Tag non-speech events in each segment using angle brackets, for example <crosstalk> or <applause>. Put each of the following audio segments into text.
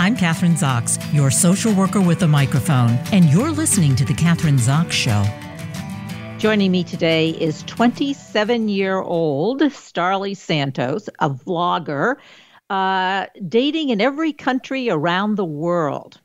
I'm Kathryn Zox, your social worker with a microphone, and you're listening to The Kathryn Zox Show. Joining me today is 27 year old Starly Santos, a vlogger, uh, dating in every country around the world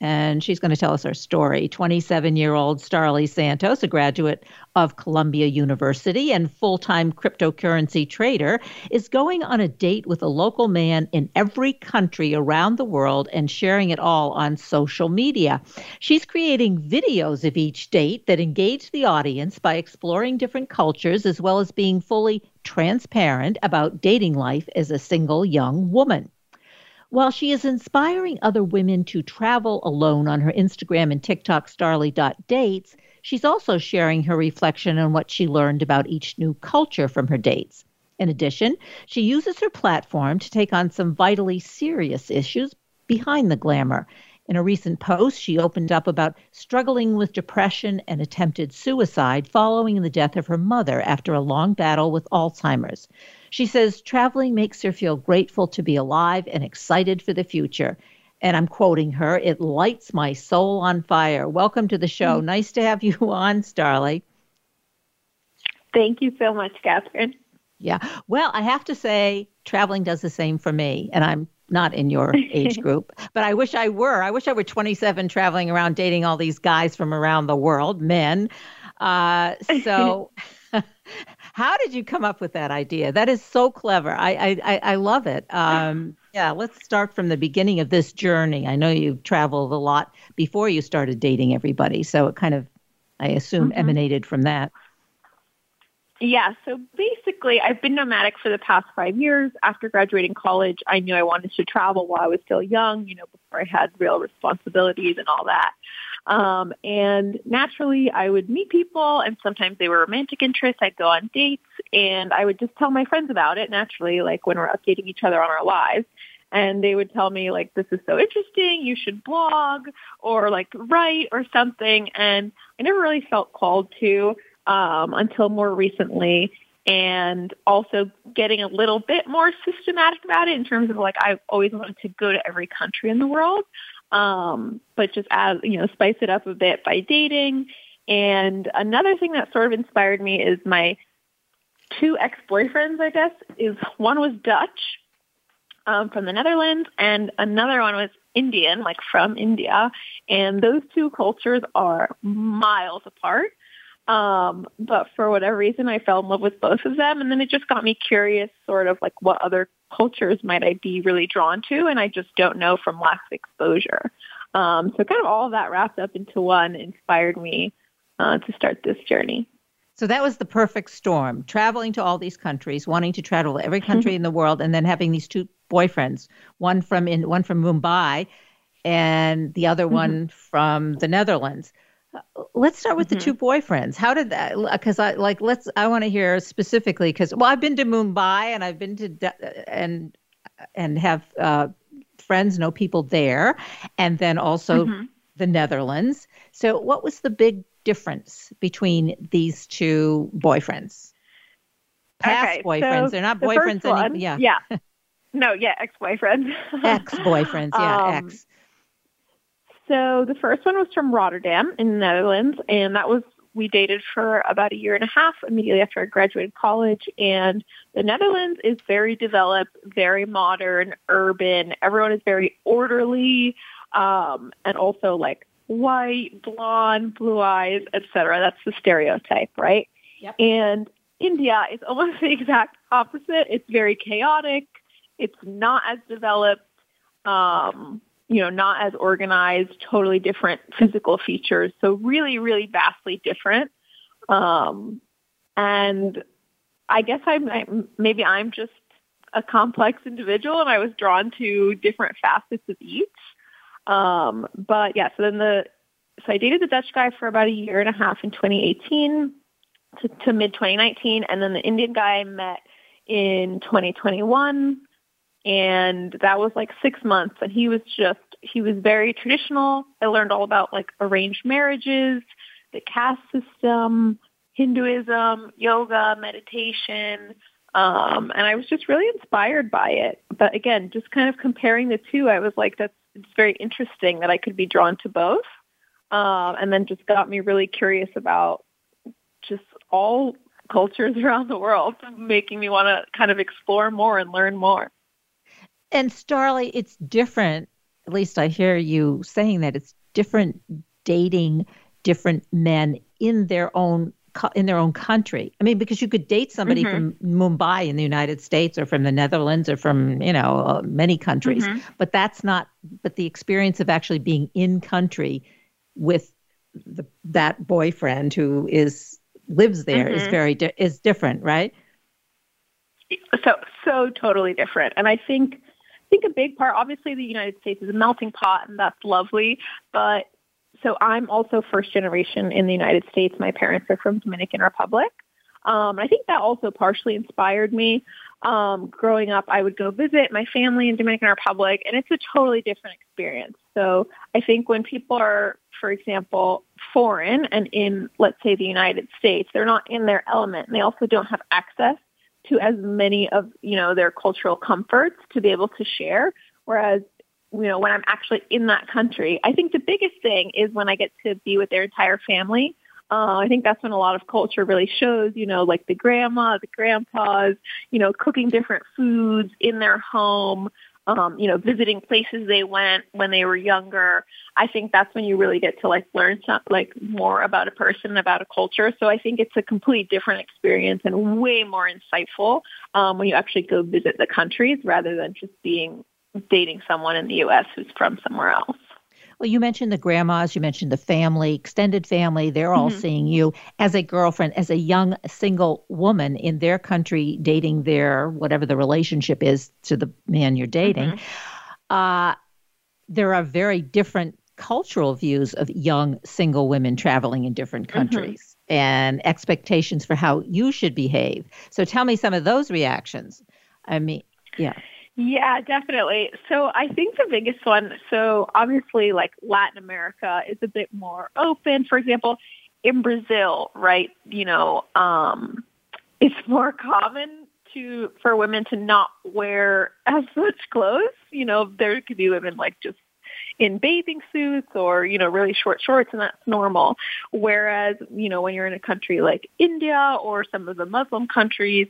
and she's going to tell us her story. 27 year old Starly Santos, a graduate of Columbia University and full time cryptocurrency trader, is going on a date with a local man in every country around the world and sharing it all on social media. She's creating videos of each date that engage the audience by exploring different cultures as well as being fully transparent about dating life as a single young woman. While she is inspiring other women to travel alone on her Instagram and TikTok starly.dates, she's also sharing her reflection on what she learned about each new culture from her dates. In addition, she uses her platform to take on some vitally serious issues behind the glamour. In a recent post, she opened up about struggling with depression and attempted suicide following the death of her mother after a long battle with Alzheimer's. She says traveling makes her feel grateful to be alive and excited for the future. And I'm quoting her, it lights my soul on fire. Welcome to the show. Mm-hmm. Nice to have you <laughs> on, Starly. Thank you so much, Kathryn. Yeah. Well, I have to say, traveling does the same for me. And I'm not in your age <laughs> group, but I wish I were. I wish I were 27 traveling around dating all these guys from around the world, men. Uh, so <laughs> how did you come up with that idea? That is so clever. I I, I love it. Um, yeah, let's start from the beginning of this journey. I know you traveled a lot before you started dating everybody, so it kind of, I assume, mm-hmm. emanated from that. Yeah, so basically, I've been nomadic for the past five years. After graduating college, I knew I wanted to travel while I was still young, you know, before I had real responsibilities and all that. Um, and naturally, I would meet people, and sometimes they were romantic interests. I'd go on dates, and I would just tell my friends about it naturally, like when we're updating each other on our lives. And they would tell me, like, this is so interesting, you should blog or like write or something. And I never really felt called to um, until more recently and also getting a little bit more systematic about it in terms of like I always wanted to go to every country in the world um, but just add, you know, spice it up a bit by dating. And another thing that sort of inspired me is my two ex-boyfriends, I guess, is one was Dutch um, from the Netherlands and another one was Indian, like from India. And those two cultures are miles apart. Um, but for whatever reason, I fell in love with both of them. And then it just got me curious, sort of like what other cultures might I be really drawn to? And I just don't know from lack of exposure. Um, so kind of all of that wrapped up into one inspired me uh, to start this journey. So that was the perfect storm, traveling to all these countries, wanting to travel to every country <laughs> in the world, and then having these two boyfriends, one from in one from Mumbai and the other mm-hmm. one from the Netherlands let's start with mm-hmm. the two boyfriends. How did that? Because I like let's. I want to hear specifically because well, I've been to Mumbai and I've been to and and have uh, friends know people there, and then also mm-hmm. the Netherlands. So, what was the big difference between these two boyfriends? Past okay, boyfriends. So They're not boyfriends anymore. Yeah. Yeah. No, yeah, ex-boyfriends. ex-boyfriends, yeah, <laughs> um, ex. So the first one was from Rotterdam in the Netherlands, and that was we dated for about a year and a half immediately after I graduated college. And the Netherlands is very developed, very modern, urban. Everyone is very orderly, um, and also like white, blonde, blue eyes, etc. That's the stereotype, right? Yep. And India is almost <laughs> the exact opposite. It's very chaotic. It's not as developed. Um, you know, not as organized, totally different physical features. So really, really vastly different. Um, and I guess I'm, maybe I'm just a complex individual and I was drawn to different facets of each. Um, but yeah, so then the, so I dated the Dutch guy for about a year and a half in 2018 to, to mid 2019. And then the Indian guy I met in 2021 and that was like six months and he was just he was very traditional i learned all about like arranged marriages the caste system hinduism yoga meditation um and i was just really inspired by it but again just kind of comparing the two i was like that's it's very interesting that I could be drawn to both. Um, and then just got me really curious about just all cultures <laughs> around the world, making me want to kind of explore more and learn more. And Starly, it's different. At least I hear you saying that it's different dating different men in their own in their own country. I mean, because you could date somebody mm-hmm. from Mumbai in the United States or from the Netherlands or from, you know, uh, many countries, mm-hmm. but that's not, but the experience of actually being in country with the, that boyfriend who is, lives there mm-hmm. is very, di- is different, right? So, so totally different. And I think, think a big part, obviously the United States is a melting pot and that's lovely, but so I'm also first generation in the United States. My parents are from Dominican Republic. Um, I think that also partially inspired me. Um, growing up, I would go visit my family in Dominican Republic, and it's a totally different experience. So I think when people are, for example, foreign and in, let's say, the United States, they're not in their element, and they also don't have access to as many of you know their cultural comforts to be able to share. Whereas you know, when I'm actually in that country. I think the biggest thing is when I get to be with their entire family. Uh, I think that's when a lot of culture really shows, you know, like the grandma, the grandpas, you know, cooking different foods in their home, um, you know, visiting places they went when they were younger. I think that's when you really get to like learn some, like more about a person, about a culture. So I think it's a complete different experience and way more insightful um, when you actually go visit the countries rather than just being dating someone in the U.S. who's from somewhere else. Well, you mentioned the grandmas, you mentioned the family, extended family. They're all mm-hmm. seeing you as a girlfriend, as a young single woman in their country, dating their whatever the relationship is to the man you're dating. Mm-hmm. Uh, there are very different cultural views of young single women traveling in different mm-hmm. countries mm-hmm. and expectations for how you should behave. So tell me some of those reactions. I mean, yeah. Yeah, definitely. So I think the biggest one, so obviously like Latin America is a bit more open. For example, in Brazil, right, you know, um, it's more common to for women to not wear as much clothes. You know, there could be women like just in bathing suits or, you know, really short shorts and that's normal. Whereas, you know, when you're in a country like India or some of the Muslim countries,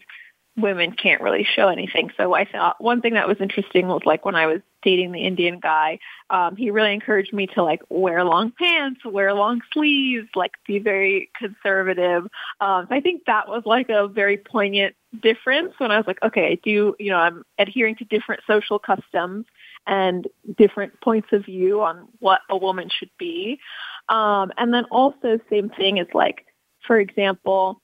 women can't really show anything. So I thought one thing that was interesting was like when I was dating the Indian guy, um, he really encouraged me to like wear long pants, wear long sleeves, like be very conservative. Um, I think that was like a very poignant difference when I was like, okay, I do, you know, I'm adhering to different social customs and different points of view on what a woman should be. Um, and then also same thing is like, for example,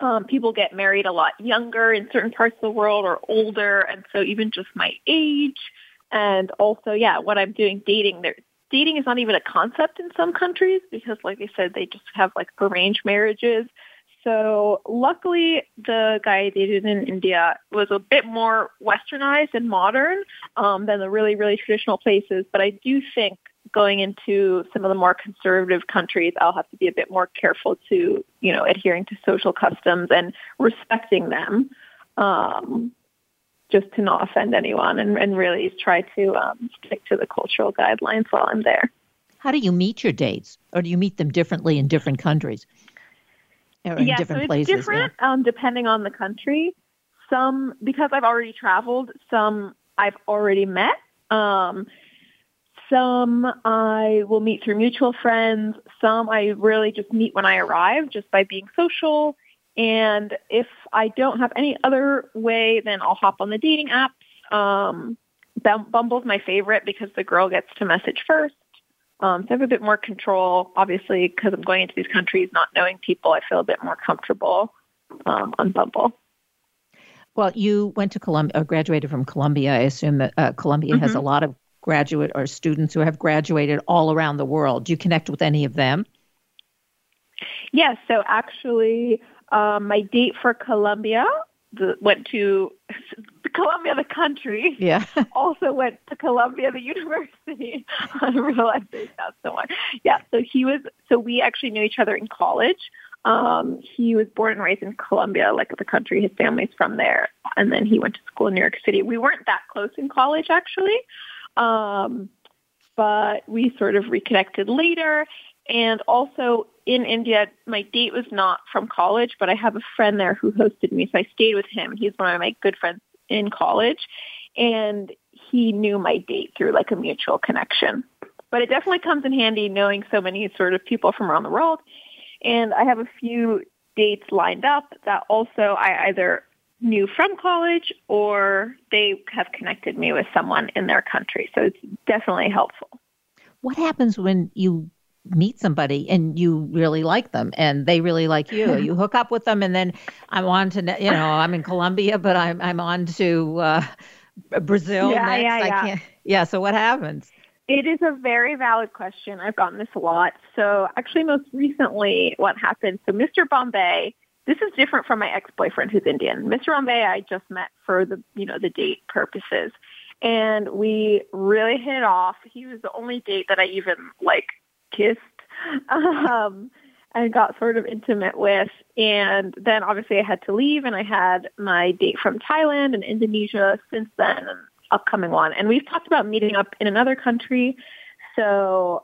um, people get married a lot younger in certain parts of the world or older, and so even just my age, and also, yeah, what I'm doing dating. There, dating is not even a concept in some countries because, like I said, they just have like arranged marriages. So luckily, the guy I dated in India was a bit more westernized and modern um, than the really, really traditional places. But I do think going into some of the more conservative countries, I'll have to be a bit more careful to, you know, adhering to social customs and respecting them, um, just to not offend anyone and, and really try to um, stick to the cultural guidelines while I'm there. How do you meet your dates, or do you meet them differently in different countries? Or in yeah, different so it's places? different yeah. um, depending on the country. Some because I've already traveled, some I've already met. Um, some I will meet through mutual friends. Some I really just meet when I arrive just by being social. And if I don't have any other way, then I'll hop on the dating apps. Um, Bumble's my favorite because the girl gets to message first. Um, so I have a bit more control, obviously, because I'm going into these countries not knowing people. I feel a bit more comfortable um, on Bumble. Well, you went to Columbia, graduated from Columbia. I assume that uh, Columbia mm-hmm. has a lot of graduate or students who have graduated all around the world. Do you connect with any of them? Yes. So actually, um, my date for Colombia the, went to <laughs> Colombia, the country. Yeah. <laughs> also went to Columbia, the university. <laughs> I realized that so much. Yeah. So he was. So we actually knew each other in college. Um, he was born and raised in Colombia, like the country. His family's from there, and then he went to school in New York City. We weren't that close in college, actually. Um, but we sort of reconnected later. And also in India, my date was not from college, but I have a friend there who hosted me. So I stayed with him. He's one of my good friends in college. And he knew my date through like a mutual connection. But it definitely comes in handy knowing so many sort of people from around the world. And I have a few dates lined up that also I either knew from college or they have connected me with someone in their country. So it's definitely helpful. What happens when you meet somebody and you really like them and they really like you? <laughs> you hook up with them and then I'm on to, you know, I'm in Colombia, but I'm, I'm on to uh, Brazil yeah, next. Yeah, yeah. I can't, yeah. So what happens? It is a very valid question. I've gotten this a lot. So actually most recently what happened, so Mr. Bombay, this is different from my ex-boyfriend who's Indian. Mr. Bombay I just met for the, you know, the date purposes. And we really hit it off. He was the only date that I even like kissed <laughs> um, and got sort of intimate with. And then obviously I had to leave and I had my date from Thailand and Indonesia since then upcoming one. And we've talked about meeting up in another country. So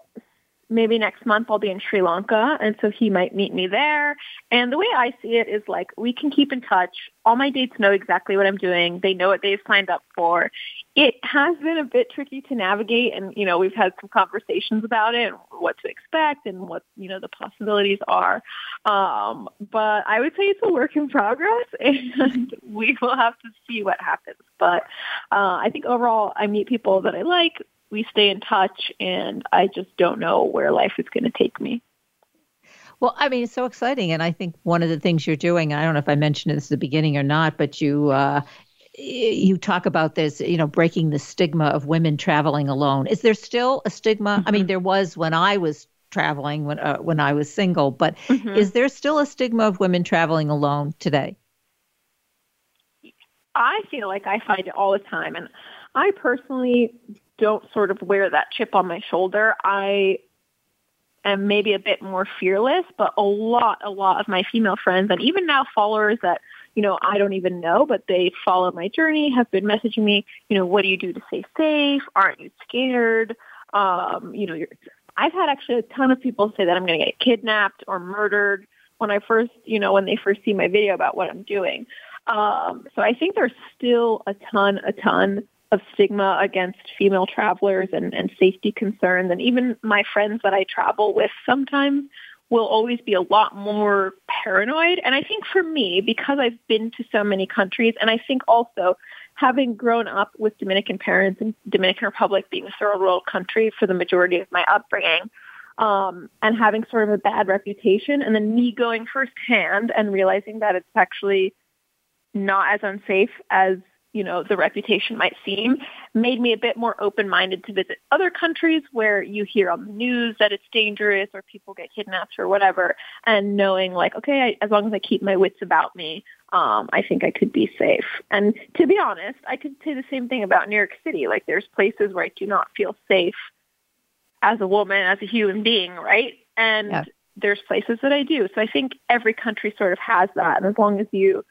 maybe next month I'll be in Sri Lanka and so he might meet me there. And the way I see it is like we can keep in touch. All my dates know exactly what I'm doing. They know what they've signed up for. It has been a bit tricky to navigate and you know we've had some conversations about it and what to expect and what you know the possibilities are. Um but I would say it's a work in progress <laughs> and we will have to see what happens. But uh I think overall I meet people that I like we stay in touch and I just don't know where life is going to take me. Well, I mean, it's so exciting. And I think one of the things you're doing, I don't know if I mentioned this at the beginning or not, but you, uh, you talk about this, you know, breaking the stigma of women traveling alone. Is there still a stigma? Mm-hmm. I mean, mm-hmm. there was when I was traveling when uh, when I was single, but mm-hmm. is there still a stigma of women traveling alone today? I feel like I find it all the time, and I personally don't sort of wear that chip on my shoulder. I am maybe a bit more fearless, but a lot, a lot of my female friends and even now followers that, you know, I don't even know, but they follow my journey have been messaging me, you know, what do you do to stay safe? Aren't you scared? Um, you know, you're, I've had actually a ton of people say that I'm going to get kidnapped or murdered when I first, you know, when they first see my video about what I'm doing. Um, so I think there's still a ton, a ton of stigma against female travelers and, and safety concerns. And even my friends that I travel with sometimes will always be a lot more paranoid. And I think for me, because I've been to so many countries, and I think also having grown up with Dominican parents and Dominican Republic being a third world country for the majority of my upbringing, um, and having sort of a bad reputation, and then me going firsthand and realizing that it's actually not as unsafe as you know, the reputation might seem, made me a bit more open-minded to visit other countries where you hear on the news that it's dangerous or people get kidnapped or whatever, and knowing like, okay, I, as long as I keep my wits about me, um, I think I could be safe. And to be honest, I could say the same thing about New York City. Like, there's places where I do not feel safe as a woman, as a human being, right? And yeah. there's places that I do. So I think every country sort of has that, and as long as you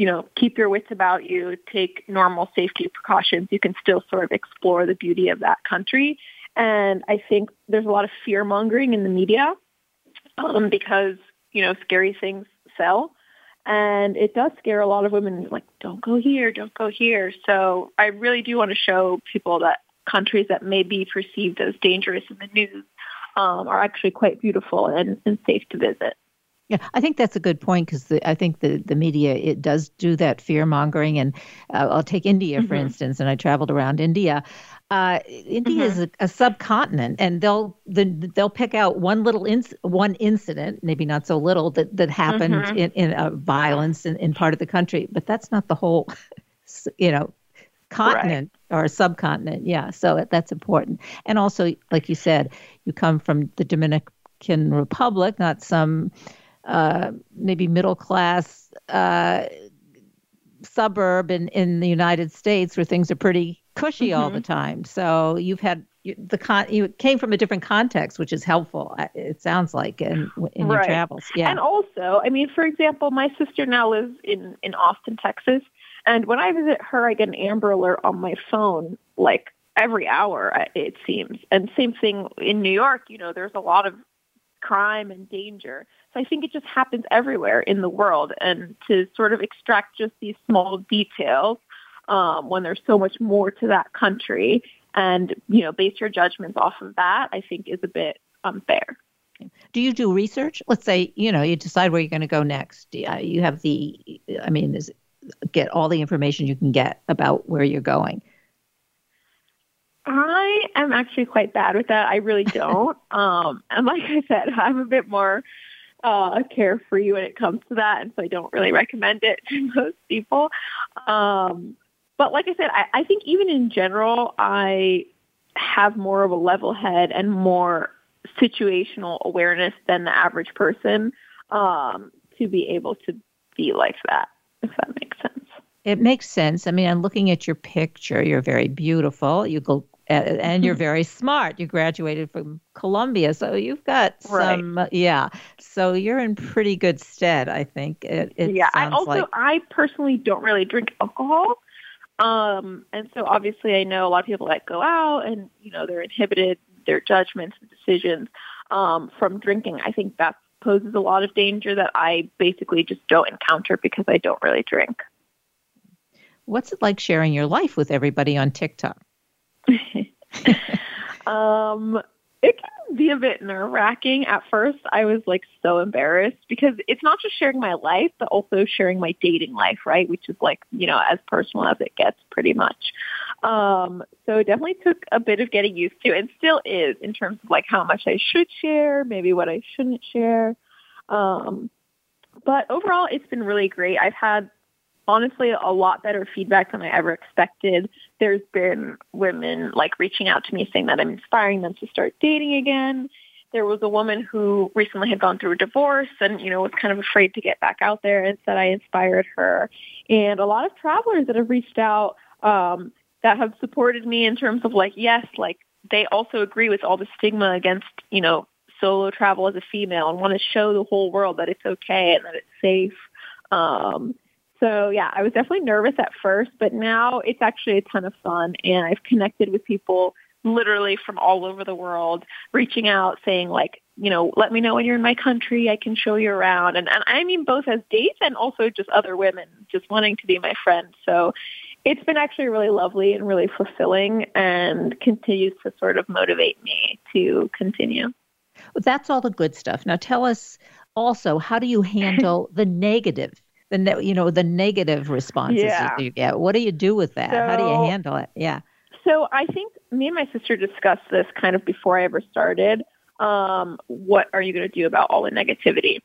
you know, keep your wits about you, take normal safety precautions, you can still sort of explore the beauty of that country. And I think there's a lot of fear mongering in the media um, because, you know, scary things sell. And it does scare a lot of women, like, don't go here, don't go here. So I really do want to show people that countries that may be perceived as dangerous in the news um, are actually quite beautiful and, and safe to visit. Yeah, I think that's a good point because I think the, the media it does do that fear mongering, and uh, I'll take India for mm-hmm. instance, and I traveled around India. Uh, India mm-hmm. is a, a, subcontinent, and they'll the, they'll pick out one little inc- one incident, maybe not so little, that that happened mm-hmm. in in a violence in, in part of the country, but that's not the whole, you know, continent right. or subcontinent. Yeah, so that's important, and also, like you said, you come from the Dominican Republic, not some uh, maybe middle class uh, suburb in, in the United States where things are pretty cushy mm-hmm. all the time. So you've had you, the con you came from a different context, which is helpful. Uh, it sounds like in in right. your travels. Yeah. And also, I mean, for example, my sister now lives in in Austin, Texas, and when I visit her, I get an Amber Alert on my phone like every hour, it seems. And same thing in New York, you know, there's a lot of crime and danger. So I think it just happens everywhere in the world. And to sort of extract just these small details um, when there's so much more to that country and, you know, base your judgments off of that, I think is a bit unfair. Do you do research? Let's say, you know, you decide where you're going to go next. You have the, I mean, is, get all the information you can get about where you're going. I am actually quite bad with that. I really <laughs> don't. um, and like I said, I'm a bit more uh, carefree when it comes to that, and so I don't really recommend it <laughs> to most people. Um, but like I said, I, I think even in general, I have more of a level head and more situational awareness than the average person um, to be able to be like that, if that makes sense. It makes sense. I mean, I'm looking at your picture. You're very beautiful. You go and you're <laughs> very smart. You graduated from Columbia, so you've got some, yeah. So you're in pretty good stead, I think. It, it yeah. I also, like... I personally don't really drink alcohol, um, and so obviously, I know a lot of people that go out and you know they're inhibited their judgments and decisions um, from drinking. I think that poses a lot of danger that I basically just don't encounter because I don't really drink. What's it like sharing your life with everybody on TikTok? <laughs> um, it can be a bit nerve wracking. At first, I was like so embarrassed because it's not just sharing my life, but also sharing my dating life, right? Which is like, you know, as personal as it gets pretty much. Um, so it definitely took a bit of getting used to and still is in terms of like how much I should share, maybe what I shouldn't share. Um, but overall, it's been really great. I've had honestly a lot better feedback than I ever expected. There's been women like reaching out to me saying that I'm inspiring them to start dating again. There was a woman who recently had gone through a divorce and, you know, was kind of afraid to get back out there and said I inspired her. And a lot of travelers that have reached out um, that have supported me in terms of like, yes, like they also agree with all the stigma against, you know, solo travel as a female and want to show the whole world that it's okay and that it's safe. Um, so yeah, I was definitely nervous at first, but now it's actually a ton of fun and I've connected with people literally from all over the world reaching out saying like, you know, let me know when you're in my country. I can show you around. And, and I mean both as dates and also just other women just wanting to be my friend. So it's been actually really lovely and really fulfilling and continues to sort of motivate me to continue. Well, that's all the good stuff. Now tell us also, how do you handle the negative the ne- you know the negative responses yeah. you get. What do you do with that? So, How do you handle it? Yeah. So I think me and my sister discussed this kind of before I ever started. Um, what are you going to do about all the negativity?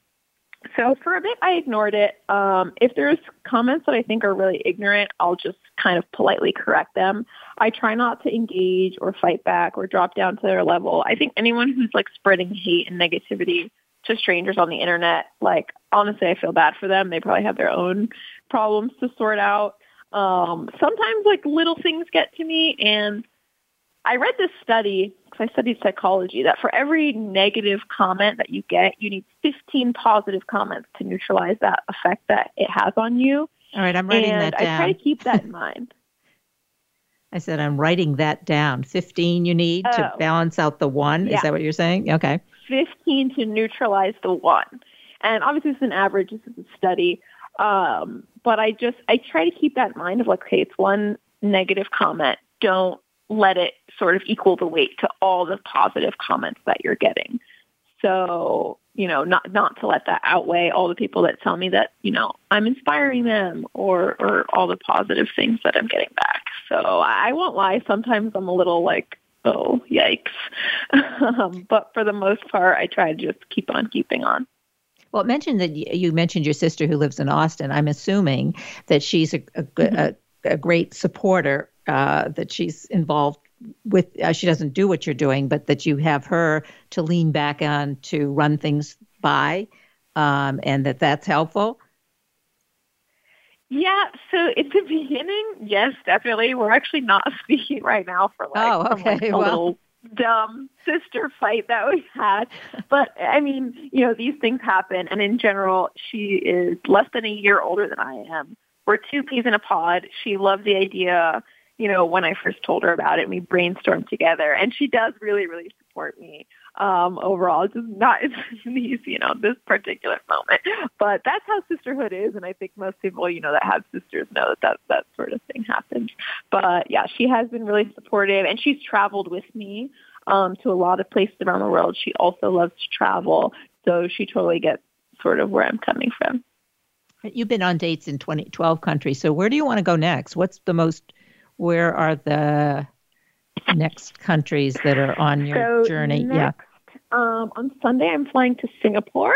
So for a bit, I ignored it. Um, if there's comments that I think are really ignorant, I'll just kind of politely correct them. I try not to engage or fight back or drop down to their level. I think anyone who's like spreading hate and negativity to strangers on the internet, like honestly, I feel bad for them. They probably have their own problems to sort out. Um, sometimes like little things get to me and I read this study because I studied psychology that for every negative comment that you get, you need 15 positive comments to neutralize that effect that it has on you. All right, I'm writing and that down. I try to keep that in <laughs> mind. I said I'm writing that down. 15 you need oh. to balance out the one. Yeah. Is that what you're saying? Okay. 15 to neutralize the one. And obviously it's an average, this is a study. Um, but I just, I try to keep that in mind of like, okay, it's one negative comment. Don't let it sort of equal the weight to all the positive comments that you're getting. So, you know, not, not to let that outweigh all the people that tell me that, you know, I'm inspiring them or, or all the positive things that I'm getting back. So I won't lie. Sometimes I'm a little like, oh, yikes. <laughs> um, but for the most part, I try to just keep on keeping on. Well, mentioned that you mentioned your sister who lives in Austin. I'm assuming that she's a, a, mm-hmm. a, a great supporter, uh, that she's involved with, uh, she doesn't do what you're doing, but that you have her to lean back on to run things by, um, and that that's helpful. Yeah, so at the beginning, yes, definitely. We're actually not <laughs> speaking right now for like, oh, okay. like a well. little dumb sister fight that we had. <laughs> But I mean, you know, these things happen. And in general, she is less than a year older than I am. We're two peas in a pod. She loves the idea, you know, when I first told her about it and we brainstormed together. And she does really, really support me um, overall. Just not <laughs> it's easy, you know, this particular moment. But that's how sisterhood is. And I think most people, you know, that have sisters know that that, that sort of thing happens. But yeah, she has been really supportive and she's traveled with me um, to a lot of places around the world. She also loves to travel. So she totally gets sort of where I'm coming from. You've been on dates in 2012 countries. So where do you want to go next? What's the most, where are the next countries that are on your so journey? Next, yeah. Um, on Sunday, I'm flying to Singapore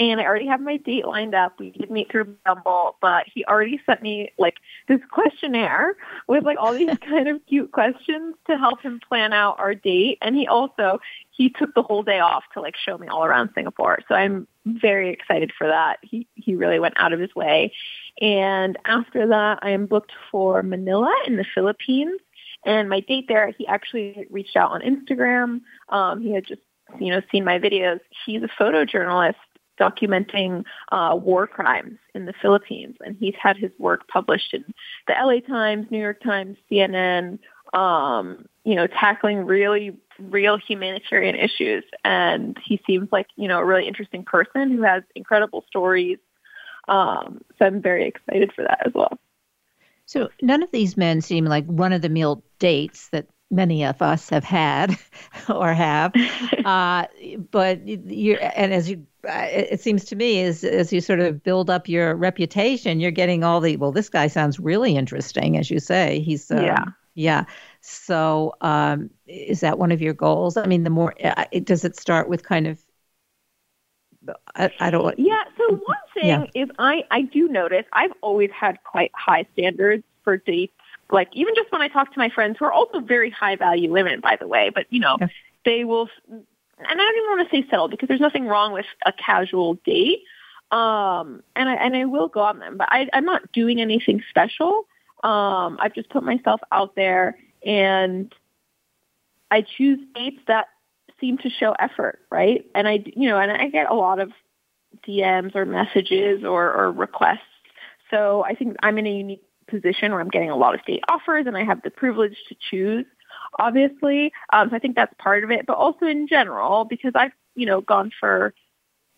and I already have my date lined up. We did meet through Bumble, but he already sent me like this questionnaire with like all these <laughs> kind of cute questions to help him plan out our date. And he also he took the whole day off to like show me all around Singapore. So I'm very excited for that. He he really went out of his way. And after that, I am booked for Manila in the Philippines. And my date there, he actually reached out on Instagram. Um, he had just you know seen my videos. He's a photojournalist documenting uh, war crimes in the Philippines, and he's had his work published in the LA Times, New York Times, CNN. Um, you know, tackling really real humanitarian issues, and he seems like you know a really interesting person who has incredible stories. Um, so I'm very excited for that as well. So none of these men seem like run of the mill dates that many of us have had <laughs> or have. <laughs> uh, but you and as you, uh, it seems to me, as as you sort of build up your reputation, you're getting all the. Well, this guy sounds really interesting, as you say. He's um, yeah. Yeah. So, um, is that one of your goals? I mean, the more uh, does it start with kind of I, I, don't. Yeah. So one thing yeah. is, I I do notice I've always had quite high standards for dates like even just when I talk to my friends who are also very high value women, by the way, but you know, yeah. they will, and I don't even want to say settle because there's nothing wrong with a casual date. Um, and I, and I will go on them, but I, I'm not doing anything special. Um, I've just put myself out there and I choose dates that seem to show effort, right? And I, you know, and I get a lot of DMs or messages or, or requests. So I think I'm in a unique position where I'm getting a lot of state offers and I have the privilege to choose, obviously. Um, so I think that's part of it, but also in general, because I've, you know, gone for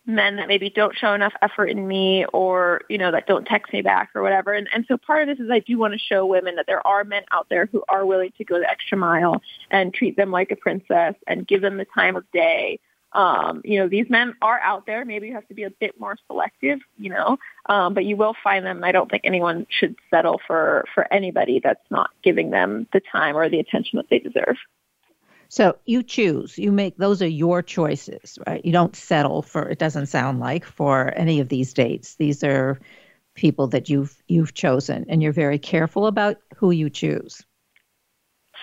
men that maybe don't show enough effort in me or, you know, that don't text me back or whatever. And, and so part of this is I do want to show women that there are men out there who are willing to go the extra mile and treat them like a princess and give them the time of day um, you know, these men are out there. Maybe you have to be a bit more selective, you know, um, but you will find them. I don't think anyone should settle for, for anybody that's not giving them the time or the attention that they deserve. So you choose, you make, those are your choices, right? You don't settle for, it doesn't sound like, for any of these dates. These are people that you've, you've chosen and you're very careful about who you choose.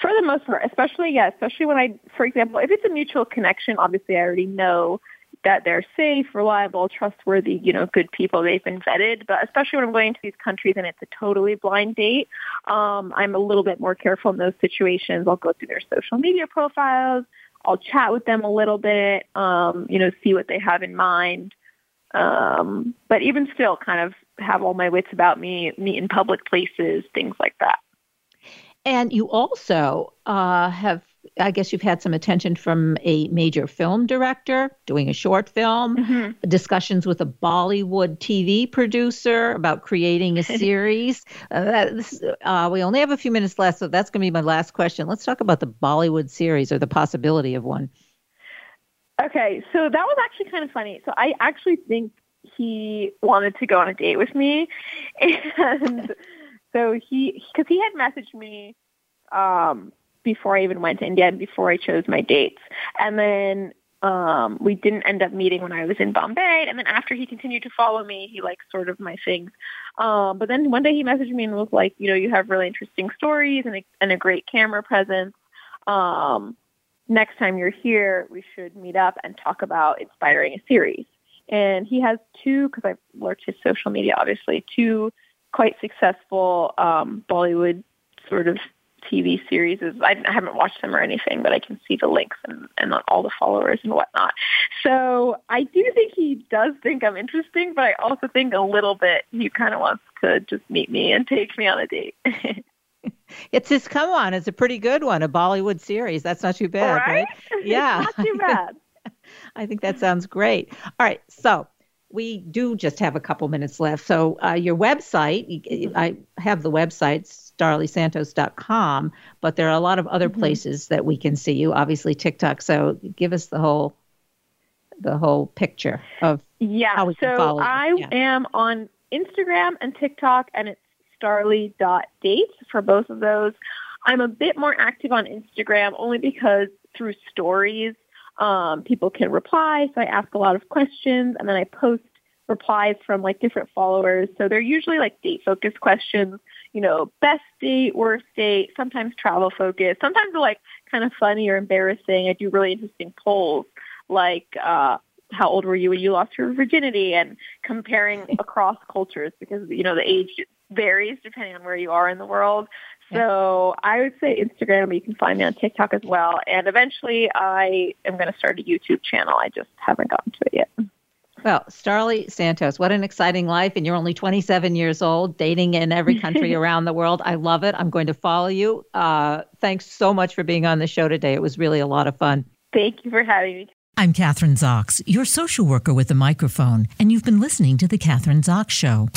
For the most part, especially yeah, especially when I, for example, if it's a mutual connection, obviously I already know that they're safe, reliable, trustworthy, you know, good people. They've been vetted. But especially when I'm going to these countries and it's a totally blind date, um, I'm a little bit more careful in those situations. I'll go through their social media profiles. I'll chat with them a little bit, um, you know, see what they have in mind. Um, but even still, kind of have all my wits about me, meet in public places, things like that. And you also uh, have, I guess, you've had some attention from a major film director doing a short film, mm-hmm. discussions with a Bollywood TV producer about creating a <laughs> series. uh, that, uh, we only have a few minutes left, so that's going to be my last question. Let's talk about the Bollywood series or the possibility of one. Okay, so that was actually kind of funny. So I actually think he wanted to go on a date with me, <laughs> and so he, because he had messaged me um, before I even went to India and before I chose my dates. And then um, we didn't end up meeting when I was in Bombay. And then after he continued to follow me, he liked sort of my things. Um, but then one day he messaged me and was like, you know, you have really interesting stories and a, and a great camera presence. Um, next time you're here, we should meet up and talk about inspiring a series. And he has two, because I've his social media, obviously, two quite successful um, Bollywood sort of TV series. I, I haven't watched them or anything, but I can see the links and, and all the followers and whatnot. So I do think he does think I'm interesting, but I also think a little bit he kind of wants to just meet me and take me on a date. <laughs> It's just come on. It's a pretty good one, a Bollywood series. That's not too bad, right? right? <laughs> Yeah, not too bad. <laughs> I think that sounds great. All right, so we do just have a couple minutes left. So uh, your website, I have the website starlysantos.com, but there are a lot of other mm-hmm. places that we can see you. Obviously TikTok. So give us the whole the whole picture of yeah. how we so can follow. I yeah. am on Instagram and TikTok, and it's starly.dates for both of those. I'm a bit more active on Instagram only because through stories um, people can reply. So I ask a lot of questions and then I post replies from like different followers. So they're usually like date focused questions, you know, best date, worst date, sometimes travel focused, sometimes they're like kind of funny or embarrassing. I do really interesting polls like, uh, how old were you when you lost your virginity and comparing across cultures because, you know, the age varies depending on where you are in the world. So I would say Instagram, but you can find me on TikTok as well. And eventually I am going to start a YouTube channel. I just haven't gotten to it yet. Well, Starly Santos, what an exciting life. And you're only 27 years old, dating in every country <laughs> around the world. I love it. I'm going to follow you. Uh, thanks so much for being on the show today. It was really a lot of fun. Thank you for having me. I'm Kathryn Zox, your social worker with a microphone, and you've been listening to The Kathryn Zox Show.